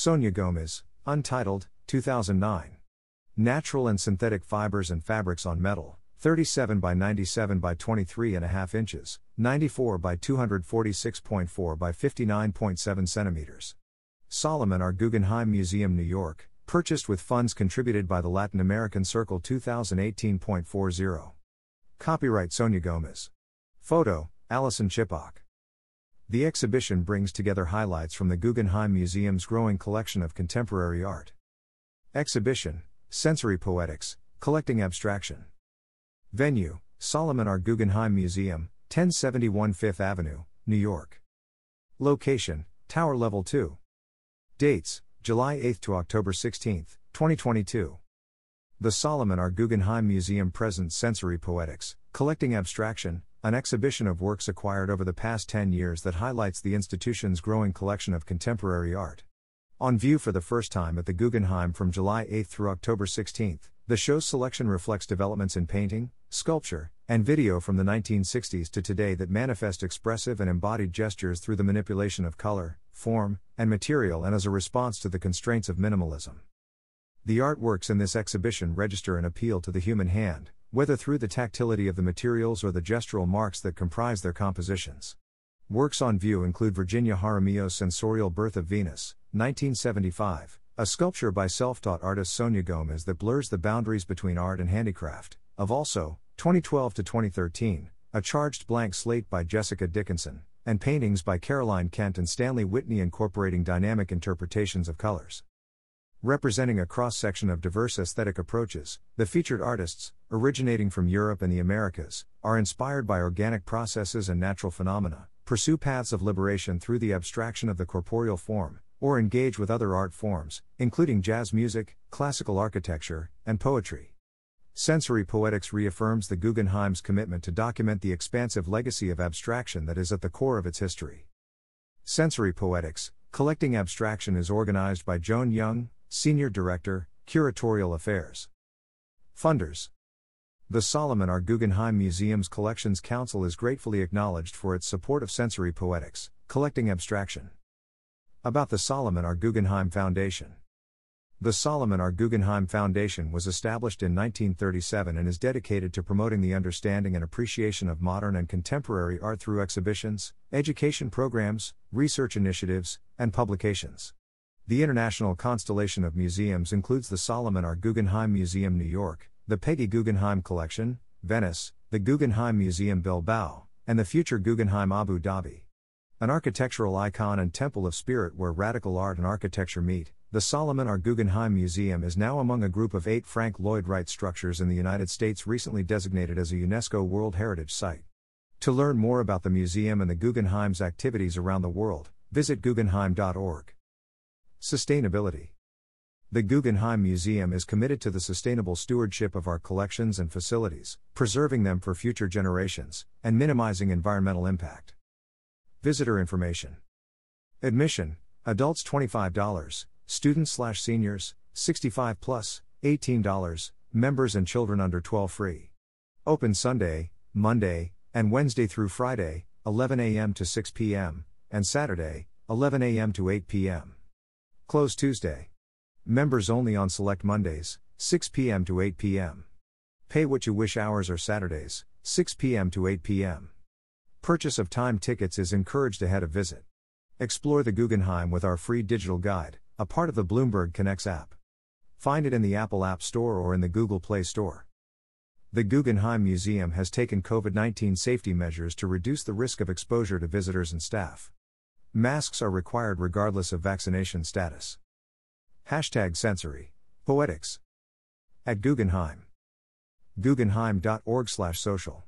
Sonia Gomes, Untitled, 2009. Natural and synthetic fibers and fabrics on metal, 37 by 97 by 23.5 inches, 94 by 246.4 by 59.7 centimeters. Solomon R. Guggenheim Museum, New York, purchased with funds contributed by the Latin American Circle 2018.40. Copyright Sonia Gomes. Photo, Allison Chipok. The exhibition brings together highlights from the Guggenheim Museum's growing collection of contemporary art. Exhibition Sensory Poetics, Collecting Abstraction. Venue Solomon R. Guggenheim Museum, 1071 Fifth Avenue, New York. Location Tower Level 2. Dates July 8 to October 16, 2022. The Solomon R. Guggenheim Museum presents Sensory Poetics, Collecting Abstraction, an exhibition of works acquired over the past 10 years that highlights the institution's growing collection of contemporary art. On view for the first time at the Guggenheim from July 8 through October 16, the show's selection reflects developments in painting, sculpture, and video from the 1960s to today that manifest expressive and embodied gestures through the manipulation of color, form, and material and as a response to the constraints of minimalism. The artworks in this exhibition register an appeal to the human hand, whether through the tactility of the materials or the gestural marks that comprise their compositions. Works on view include Virginia Jaramillo's Sensorial Birth of Venus, 1975, a sculpture by self taught artist Sonia Gomes that blurs the boundaries between art and handicraft, of also, 2012 to 2013, a charged blank slate by Jessica Dickinson, and paintings by Caroline Kent and Stanley Whitney incorporating dynamic interpretations of colors. Representing a cross section of diverse aesthetic approaches, the featured artists, originating from Europe and the Americas, are inspired by organic processes and natural phenomena, pursue paths of liberation through the abstraction of the corporeal form, or engage with other art forms, including jazz music, classical architecture, and poetry. Sensory Poetics reaffirms the Guggenheim's commitment to document the expansive legacy of abstraction that is at the core of its history. Sensory Poetics, Collecting Abstraction is organized by Joan Young, Senior Director, Curatorial Affairs. Funders The Solomon R. Guggenheim Museum's Collections Council is gratefully acknowledged for its support of sensory poetics, collecting abstraction. About the Solomon R. Guggenheim Foundation. The Solomon R. Guggenheim Foundation was established in 1937 and is dedicated to promoting the understanding and appreciation of modern and contemporary art through exhibitions, education programs, research initiatives, and publications. The international constellation of museums includes the Solomon R. Guggenheim Museum, New York, the Peggy Guggenheim Collection, Venice, the Guggenheim Museum Bilbao, and the future Guggenheim Abu Dhabi. An architectural icon and temple of spirit where radical art and architecture meet, the Solomon R. Guggenheim Museum is now among a group of eight Frank Lloyd Wright structures in the United States recently designated as a UNESCO World Heritage Site. To learn more about the museum and the Guggenheim's activities around the world, visit guggenheim.org. Sustainability. The Guggenheim Museum is committed to the sustainable stewardship of our collections and facilities, preserving them for future generations, and minimizing environmental impact. Visitor information. Admission Adults $25, students slash seniors, 65 plus, $18, members and children under 12 free. Open Sunday, Monday, and Wednesday through Friday, 11 a.m. to 6 p.m., and Saturday, 11 a.m. to 8 p.m. Close Tuesday. Members only on select Mondays, 6 p.m. to 8 p.m. Pay what you wish hours are Saturdays, 6 p.m. to 8 p.m. Purchase of time tickets is encouraged ahead of visit. Explore the Guggenheim with our free digital guide, a part of the Bloomberg Connects app. Find it in the Apple App Store or in the Google Play Store. The Guggenheim Museum has taken COVID 19 safety measures to reduce the risk of exposure to visitors and staff. Masks are required regardless of vaccination status. Hashtag sensory. Poetics. At Guggenheim. Guggenheim.org/social.